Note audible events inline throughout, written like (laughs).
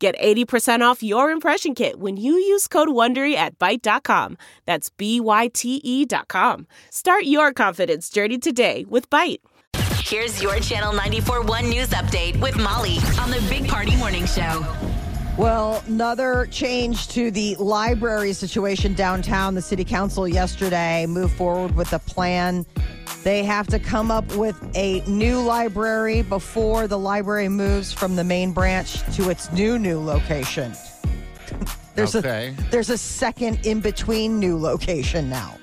Get 80% off your impression kit when you use code WONDERY at Byte.com. That's B-Y-T-E dot com. Start your confidence journey today with Byte. Here's your Channel 94.1 News Update with Molly on the Big Party Morning Show. Well, another change to the library situation downtown. The city council yesterday moved forward with a plan. They have to come up with a new library before the library moves from the main branch to its new new location. (laughs) there's Okay. a there's a second in between new location now.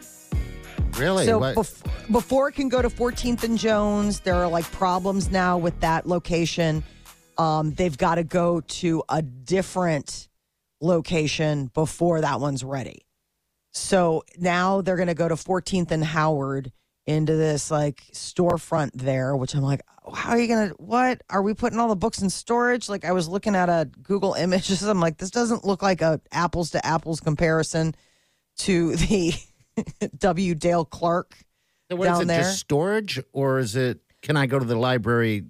Really? So bef- before it can go to 14th and Jones, there are like problems now with that location. Um, they've got to go to a different location before that one's ready. So now they're going to go to 14th and Howard into this like storefront there, which I'm like, how are you to, what? Are we putting all the books in storage? Like I was looking at a Google (laughs) images. I'm like, this doesn't look like a apples to apples comparison to the (laughs) W. Dale Clark So what is down it? there. Just storage, or is it? Can I go to the library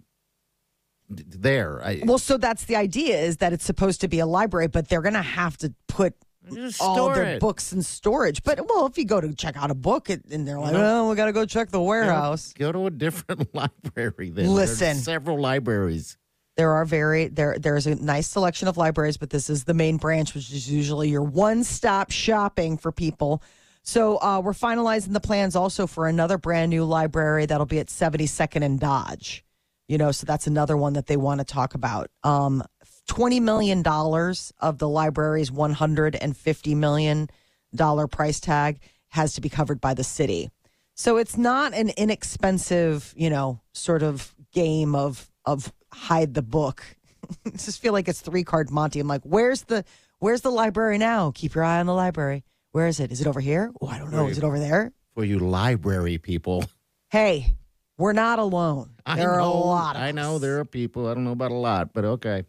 there? I, Well, so that's the idea is that it's supposed to be a library, but they're going to have to put Just all their it. books in storage. But well, if you go to check out a book it- and they're like, No. "Oh, we got to go check the warehouse." Go to a different (laughs) library. Then Listen. Several libraries. There are very there. There's a nice selection of libraries, but this is the main branch, which is usually your one-stop shopping for people. So uh, we're finalizing the plans also for another brand new library that'll be at 72nd and Dodge. You know, so that's another one that they want to talk about. Um, Twenty million dollars of the library's one hundred and fifty million dollar price tag has to be covered by the city. So it's not an inexpensive, you know, sort of game of of hide the book. (laughs) I just feel like it's three card Monty. I'm like, where's the where's the library now? Keep your eye on the library. Where is it? Is it over here? Oh, I don't know. Is it over there? For you library people. (laughs) Hey, we're not alone. I There are a lot of I know there are people. I don't know about a lot, but okay.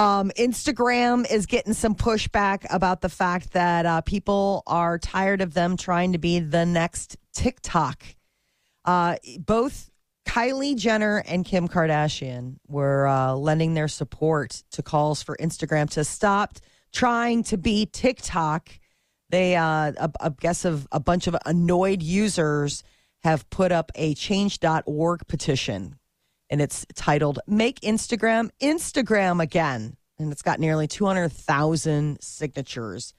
Um, Instagram is getting some pushback about the fact that uh, people are tired of them trying to be the next TikTok. Uh, both Kylie Jenner and Kim Kardashian were uh, lending their support to calls for Instagram to stop trying to be TikTok. They, uh, I, I guess, of a bunch of annoyed users have put up a Change.org petition and it's titled "Make Instagram Instagram Again," and it's got nearly two hundred thousand signatures,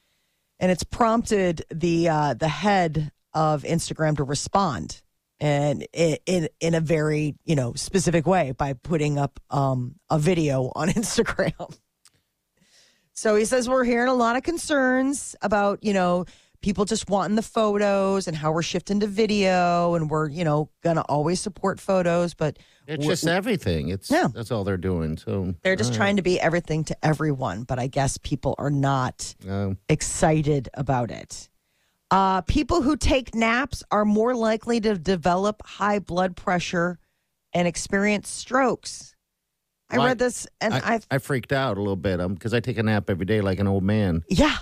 and it's prompted the uh, the head of Instagram to respond, and in, in in a very you know specific way by putting up um, a video on (laughs) Instagram. So he says we're hearing a lot of concerns about, you know, people just wanting the photos and how we're shifting to video and we're, you know, to always support photos, but It's just everything. It's Yeah. that's all they're doing. So they're just trying to be everything to everyone, but I guess people are not. Um, excited about it. Uh, people who take naps are more likely to develop high blood pressure and experience strokes. I read this and I, I, I freaked out a little bit because I take a nap every day like an old man. yeah,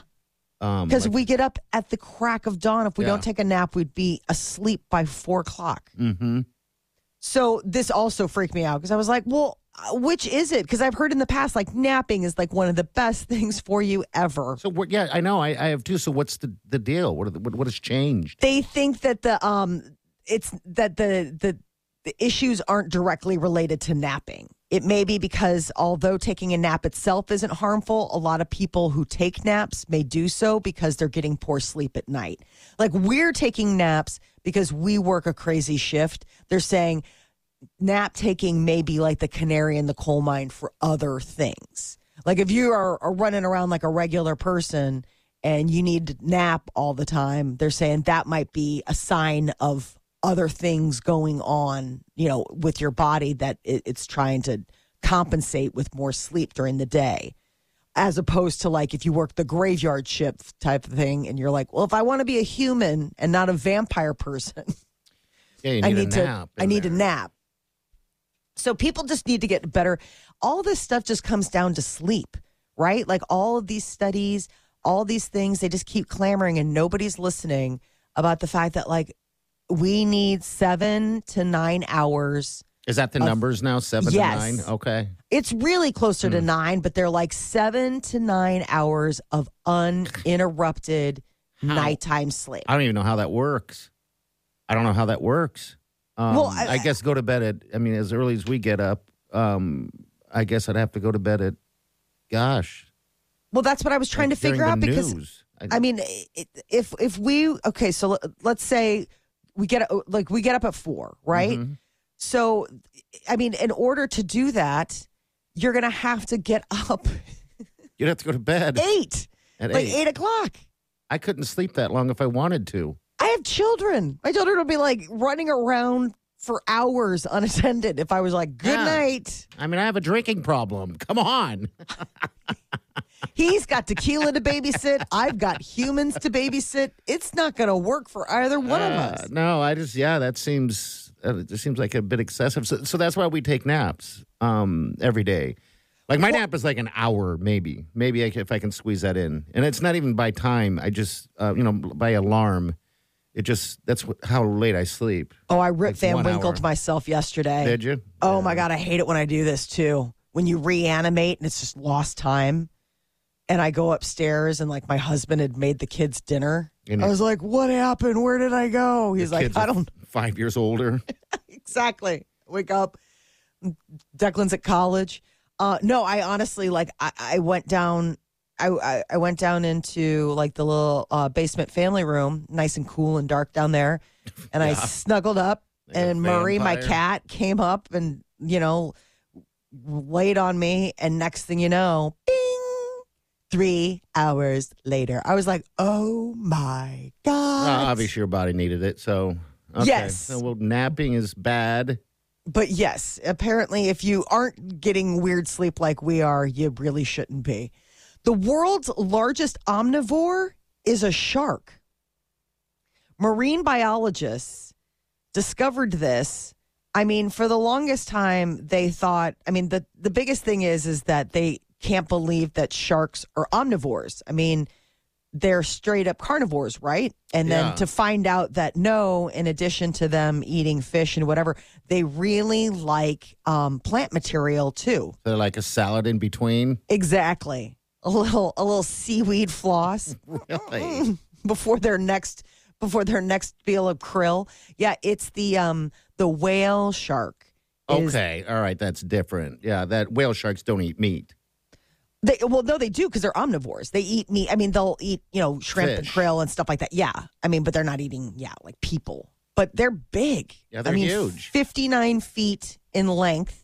Um, because like- we get up at the crack of dawn. If we Yeah. don't take a nap, we'd be asleep by four o'clock. Mhm. So this also freaked me out because I was like, well, uh, which is it? Because I've heard in the past, like napping is like one of the best (laughs) things for you ever. So what? Yeah, I know. I, I have too. So what's the the deal? What the, what, what has changed? They think that the um, it's that the the the issues aren't directly related to napping. It may be because although taking a nap itself isn't harmful, a lot of people who take naps may do so because they're getting poor sleep at night. Like we're taking naps because we work a crazy shift. They're saying nap taking may be like the canary in the coal mine for other things. Like if you are, are running around like a regular person and you need to nap all the time, they're saying that might be a sign of other things going on, you know, with your body that it, it's trying to compensate with more sleep during the day. as opposed to like if you work the graveyard shift type of thing and you're like, well, if I want to be a human and not a vampire person, (laughs) Yeah, need I need to. I need a nap. So people just need to get better. All this stuff just comes down to sleep, right? Like all of these studies, all these things, they just keep clamoring and nobody's listening about the fact that like we need 7 to 9 hours. Is that the numbers now? Seven Yes. to nine? Okay. It's really closer Hmm. to 9, but they're like 7 to 9 hours of uninterrupted nighttime sleep. I don't even know how that works. I don't know how that works. Um, Well, I, I- guess go to bed at, I mean, as early as we get up, um, I guess I'd have to go to bed at, gosh. Well, that's what I was trying to figure out because news. I mean, if if we okay, so let's say we get like we get up at four, right? Mm-hmm. So, I mean, in order to do that, you're gonna have to get (laughs) up You'd have to go to bed eight, at like eight. eight o'clock. I couldn't sleep that long if I wanted to. I have children. My children would be like running around for hours unattended. If I was like, "Good Yeah. night," I mean, I have a drinking problem. Come on. (laughs) he's got tequila to babysit. I've got humans to babysit. It's not gonna work for either one of Uh, us. No, I just yeah, that seems uh, it just seems like a bit excessive. So, so that's why we take naps um, every day. Like my nap is like an hour, maybe, maybe I can, if I can squeeze that in, and it's not even by time. I just uh, you know by alarm. It just that's what, how late I sleep. Oh, I Rip Like Van one Winkled hour. myself yesterday. Did you? Oh my God, I hate it when I do this too. When you reanimate and it's just lost time. And I go upstairs and like my husband had made the kids dinner. And I was like, what happened? Where did I go? He's like, I don't Five years older. (laughs) exactly. Wake up. Declan's at college. Uh, no, I honestly like I, I went down I, I I went down into like the little uh, basement family room, nice and cool and dark down there, and I snuggled up. Like and Murray, my cat, came up and you know laid on me. And next thing you know, bing. Three hours later, I was like, "Oh my god!" obviously, your body needed it. So okay. Yes. So, well, napping is bad. But yes, apparently, if you aren't getting weird sleep like we are, you really shouldn't be. The world's largest omnivore is a shark. Marine biologists discovered this. I mean, for the longest time, they thought. I mean, the the biggest thing is is that they can't believe that sharks are omnivores. I mean, they're straight up carnivores, right? And Yeah. then to find out that no, in addition to them eating fish and whatever, they really like um, plant material too. They're like a salad in between. Exactly. A little a little seaweed floss (laughs) Really? before their next before their next meal of krill. Yeah, it's the um the whale shark. is- Okay, all right, that's different. Yeah, that whale sharks don't eat meat. They, well, no, they do because they're omnivores. They eat meat. I mean, they'll eat you know shrimp and krill and stuff like that. Yeah, I mean, but they're not eating yeah like people. But they're big. Yeah, they're I mean, huge. Fifty nine feet in length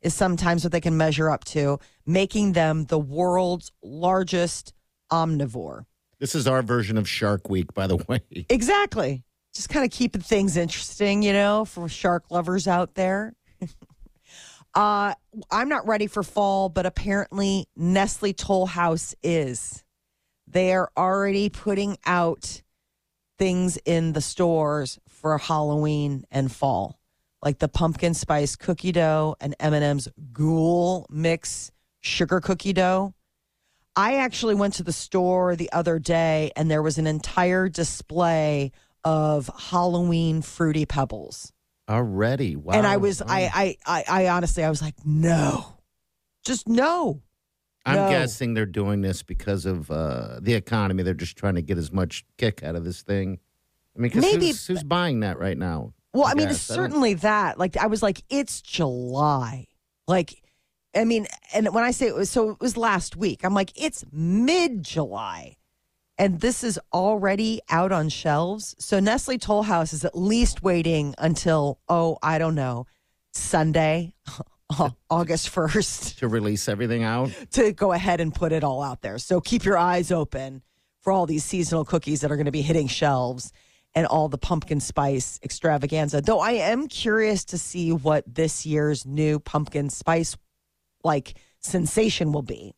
is sometimes what they can measure up to, making them the world's largest omnivore. This is our version of Shark Week, by the way. Exactly. Just kind of keeping things interesting, you know, for shark lovers out there. (laughs) uh, I'm not ready for fall, but apparently Nestle Toll House is. They are already putting out things in the stores for Halloween and fall, like the pumpkin spice cookie dough and M&M's Ghoul Mix sugar cookie dough. I actually went to the store the other day and there was an entire display of Halloween fruity pebbles. Already, wow. and I was wow. I, I I I honestly I was like, no. Just no. I'm no. guessing they're doing this because of uh, the economy. They're just trying to get as much kick out of this thing. I mean, 'cause Maybe- who's, who's buying that right now? Well, I mean, guess. I certainly that. Like, I was like, it's July. Like, I mean, and when I say it was, so it was last week. I'm like, it's mid July, and this is already out on shelves. So Nestle Toll House is at least waiting until oh, I don't know, Sunday, (laughs) August first, to release everything out. to go ahead and put it all out there. So keep your eyes open for all these seasonal cookies that are going to be hitting shelves and all the pumpkin spice extravaganza. Though I am curious to see what this year's new pumpkin spice like sensation will be.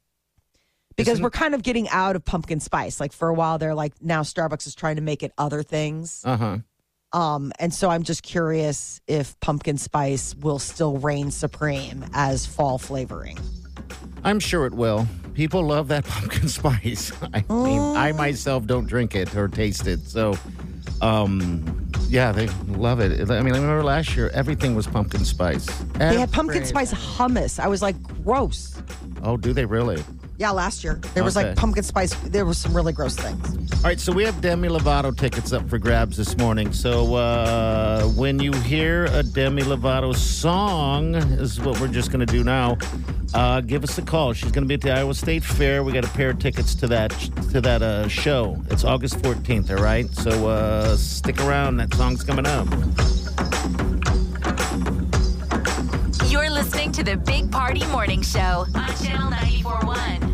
Because Isn't- we're kind of getting out of pumpkin spice. Like for a while, they're like now Starbucks is trying to make it other things. Uh huh. Um, and so I'm just curious if pumpkin spice will still reign supreme as fall flavoring. I'm sure it will. People love that (laughs) pumpkin spice. (laughs) I mean, I myself don't drink it or taste it. So, um, yeah, they love it. I mean, I remember last year everything was pumpkin spice. They had pumpkin spice hummus. I was like, gross. Oh, do they really? Yeah, last year there was Okay. like pumpkin spice. There was some really gross things. All right, so we have Demi Lovato tickets up for grabs this morning. So uh, when you hear a Demi Lovato song, is what we're just going to do now. Uh, give us a call. She's going to be at the Iowa State Fair. We got a pair of tickets to that to that uh, show. It's August 14th. All right, so uh, stick around. That song's coming up. You're listening to the Big Party Morning Show on Channel 941.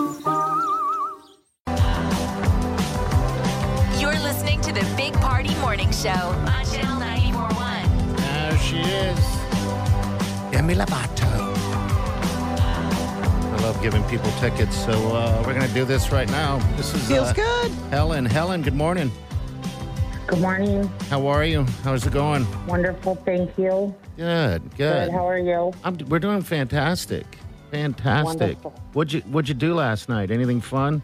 Show on Channel 941. There she is. Demi Lovato. I love giving people tickets, so uh, we're going to do this right now. This is Feels uh, good. Helen. Helen, good morning. Good morning. How are you? How's it going? Wonderful. Thank you. Good, good. Good. How are you? I'm, we're doing fantastic. Fantastic. Wonderful. What'd you What'd you do last night? Anything fun?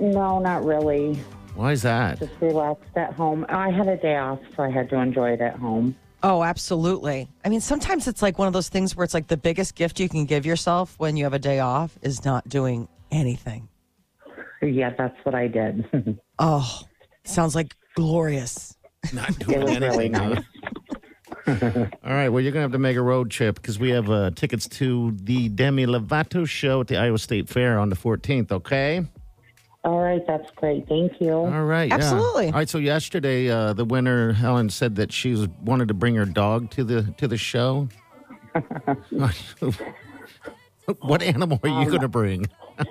No, not really. Why is that? Just relaxed at home. I had a day off, so I had to enjoy it at home. Oh, absolutely. I mean, sometimes it's like one of those things where it's like the biggest gift you can give yourself when you have a day off is not doing anything. Yeah, that's what I did. (laughs) Oh, sounds like glorious. Not doing was really anything. nice. (laughs) All right. Well, you're gonna have to make a road trip because we have uh, tickets to the Demi Lovato show at the Iowa State Fair on the 14th. Okay. All right, that's great. Thank you. All right. yeah. Absolutely. All right. So yesterday, uh, the winner Helen said that she was, wanted to bring her dog to the to the show. (laughs) (laughs) (laughs) what animal are you going to bring? (laughs)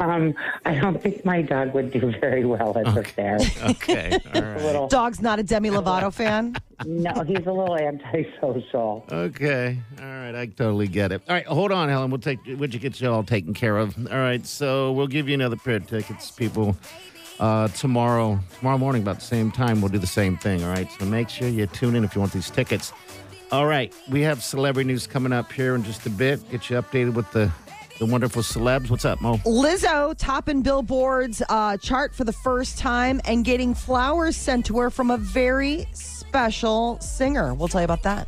Um, I don't think my dog would do very well at the fair. (laughs) Okay. All right. little, Dog's not a Demi Lovato fan. no, he's a little antisocial. Okay. All right. I totally get it. All right. Hold on, Helen. We'll take. We'll get you all taken care of. All right. So we'll give you another pair of tickets, people. Uh, tomorrow, tomorrow morning, about the same time, we'll do the same thing. All right. So make sure you tune in if you want these tickets. All right. We have celebrity news coming up here in just a bit. Get you updated with the the wonderful celebs. What's up, Mo? Lizzo topping Billboard's uh, chart for the first time and getting flowers sent to her from a very special singer. We'll tell you about that.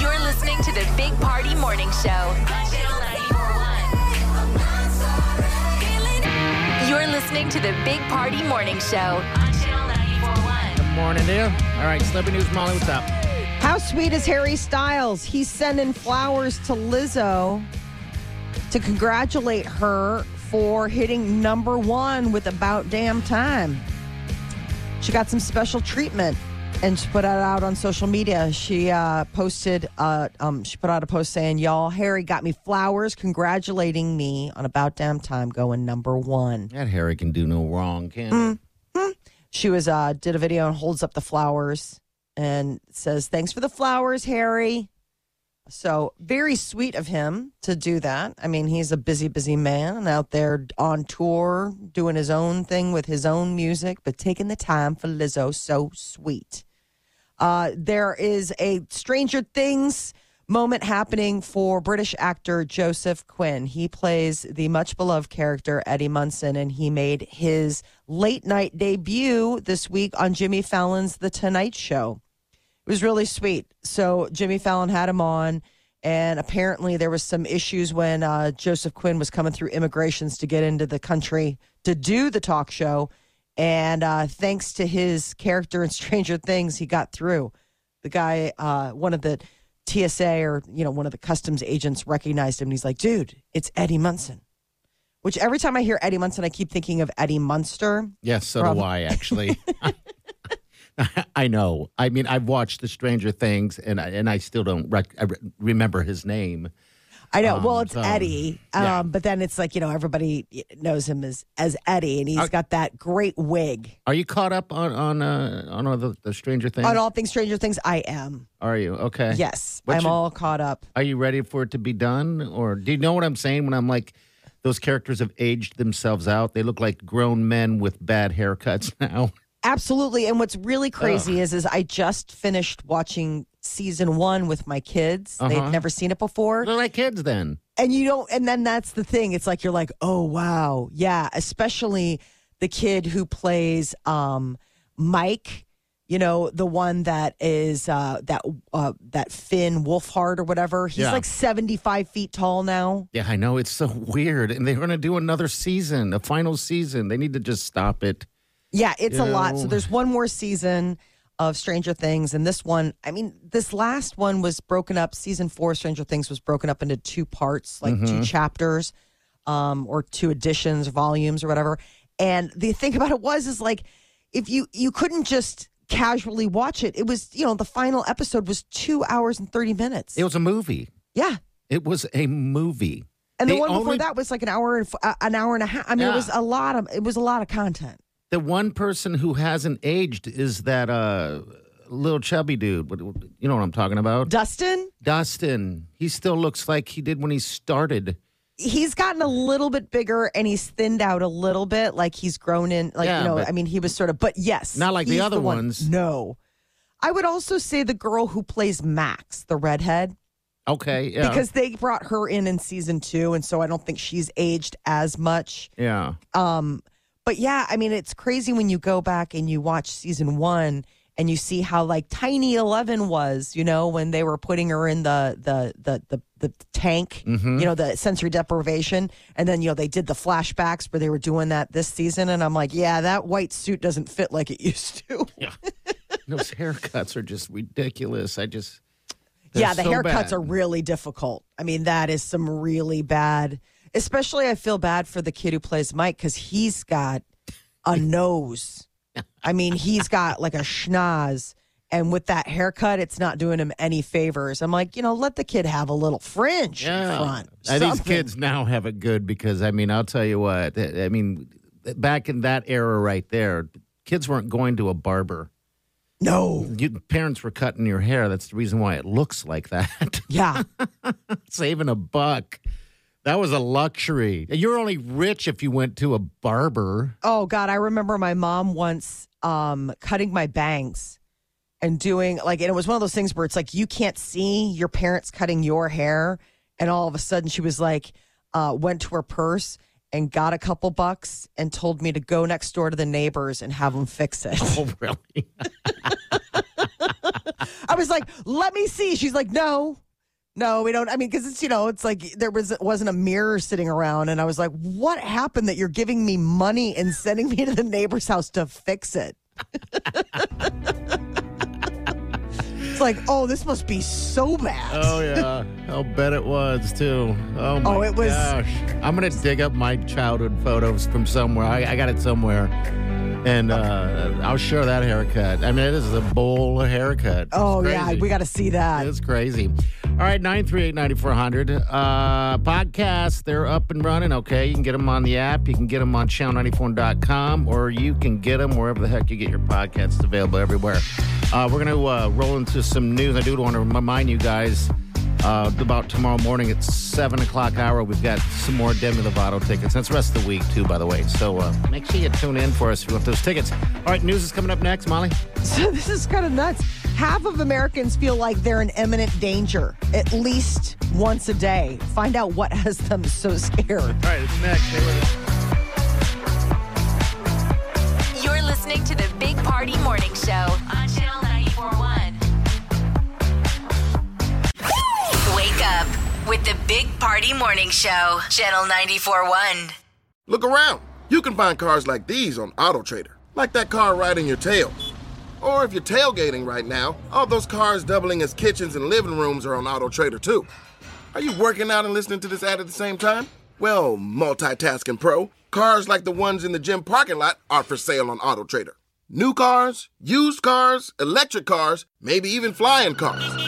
You're listening to the Big Party Morning Show on Channel 941. You're listening to the Big Party Morning Show on Channel 941. Good morning, there. All right. Celebrity news, Molly. What's up? How sweet is Harry Styles? He's sending flowers to Lizzo to congratulate her for hitting number one with About Damn Time. She got some special treatment and she put it out on social media. She uh, posted, uh, um, she put out a post saying, Y'all, Harry got me flowers congratulating me on About Damn Time going number one. That Harry can do no wrong, can he? She was uh, did a video and holds up the flowers and says, "Thanks for the flowers, Harry." So very sweet of him to do that. I mean, he's a busy, busy man out there on tour doing his own thing with his own music, but taking the time for Lizzo, so sweet. Uh, there is a Stranger Things moment happening for British actor Joseph Quinn. He plays the much beloved character Eddie Munson, and he made his late night debut this week on Jimmy Fallon's The Tonight Show. It was really sweet. So Jimmy Fallon had him on, and apparently there was some issues when uh, Joseph Quinn was coming through immigrations to get into the country to do the talk show. And uh, thanks to his character in (laughs) Stranger Things, he got through. The guy, uh, one of the TSA or you know one of the customs agents recognized him. And he's like, "Dude, it's Eddie Munson." Which every time I hear Eddie Munson, I keep thinking of Eddie Munster. Yes, so From- do I actually. (laughs) (laughs) I know. I mean, I've watched the Stranger Things, and I, and I still don't rec- I re- remember his name. I know. well, Um, it's so, Eddie, um, yeah. but then it's like you know everybody knows him as as Eddie, and he's Are- got that great wig. Are you caught up on on uh, on all the, the Stranger Things? On all things Stranger Things, I am. Are you okay? Yes, I'm all caught up. Are you ready for it to be done, or do you know what I'm saying when I'm like, those characters have aged themselves out? They look like grown men with bad haircuts (laughs) now. Absolutely. And what's really crazy is is I just finished watching season one with my kids. Uh-huh. They've never seen it before. They're like kids then. and you don't and then that's the thing it's like you're like oh wow yeah especially the kid who plays um mike you know the one that is uh that uh that finn wolfhard or whatever he's Yeah. like 75 feet tall now Yeah, I know it's so weird, and they're going to do another season, a final season. They need to just stop it. yeah it's a lot so there's one more season of stranger things and this one i mean this last one was broken up season four stranger things was broken up into two parts like two chapters um, or two editions, volumes, or whatever. And the thing (laughs) about it was, is like, if you you couldn't just casually watch it. It was, you know, the final episode was two hours and thirty minutes. It was a movie. yeah, It was a movie. and the, The one before that was like an hour and uh, an hour and a half. I mean, it was a lot of it was a lot of content. The one person who hasn't aged is that uh, little chubby dude. You know what I'm talking about? Dustin, Dustin. He still looks like he did when he started. he's gotten a little bit bigger and he's thinned out a little bit. Like he's grown in, like Yeah, you know. I mean, he was sort of, but yes, Not like the other one- ones. No, I would also say the girl who plays Max, the redhead. Okay, yeah. because they brought her in in season two, and so I don't think she's aged as much. yeah. Um, but yeah, I mean, it's crazy when you go back and you watch season one and you see how like tiny Eleven was, you know, when they were putting her in the the the the, the tank, Mm-hmm. you know, the sensory deprivation, and then you know they did the flashbacks where they were doing that this season, and I'm like, yeah, that white suit doesn't fit like it (laughs) used to. Yeah, Those haircuts are just ridiculous. I just. yeah, the so haircuts bad. are really difficult. I mean, that is some really bad. Especially, I feel bad for the kid who plays Mike because he's got a nose. I mean, he's got like a schnoz, and with that haircut, it's not doing him any favors. I'm like, you know, let the kid have a little fringe in Yeah. front. Uh, these kids now have it good because I mean, I'll tell you what. I mean, back in that era, right there, kids weren't going to a barber. No, You, parents were cutting your hair. That's the reason why it looks like that. yeah, (laughs) Saving a buck. That was a luxury. You're only rich if you went to a barber. Oh God, I remember my mom once um, cutting my bangs and doing like, and it was one of those things where it's like you can't see your parents cutting your hair, and all of a sudden she was like, uh, went to her purse and got a couple bucks and told me to go next door to the neighbors and have them fix it. Oh, really? (laughs) I was like, let me see. She's like, no. No, we don't. I mean, because it's you know, it's like there was wasn't a mirror sitting around, and I was like, "What happened that you're giving me money and sending me to the neighbor's house to fix it?" it's like, oh, this must be so bad. Oh yeah, I'll bet it was too. Oh my Oh, it was- gosh! I'm gonna dig up my childhood photos from somewhere. I, I got it somewhere, and uh, I'll show that haircut. I mean, this is a bowl haircut. It's Oh, yeah, we got to see that. It's crazy. All right, 938-9400. Uh, podcasts, they're up and running, okay? You can get them on the app. You can get them on channel94.com, or you can get them wherever the heck you get your podcasts. It's available everywhere. Uh, we're going to uh, roll into some news. I do want to remind you guys uh, about tomorrow morning at 7 o'clock hour. We've got some more Demi Lovato tickets. That's the rest of the week, too, by the way. So uh, make sure you tune in for us if you want those tickets. All right, news is coming up next, Molly. So (laughs) this is kind of nuts. Half of Americans feel like they're in imminent danger at least once a day. Find out what has them so scared. All right, it's next. Stay with us. You're listening to the Big Party Morning Show on Channel with the Big Party Morning Show, Channel 941. Look around. You can find cars like these on AutoTrader, like that car right in your tail. Or if you're tailgating right now, all those cars doubling as kitchens and living rooms are on AutoTrader too. Are you working out and listening to this ad at the same time? Well, multitasking pro, cars like the ones in the gym parking lot are for sale on AutoTrader. New cars, used cars, electric cars, maybe even flying cars.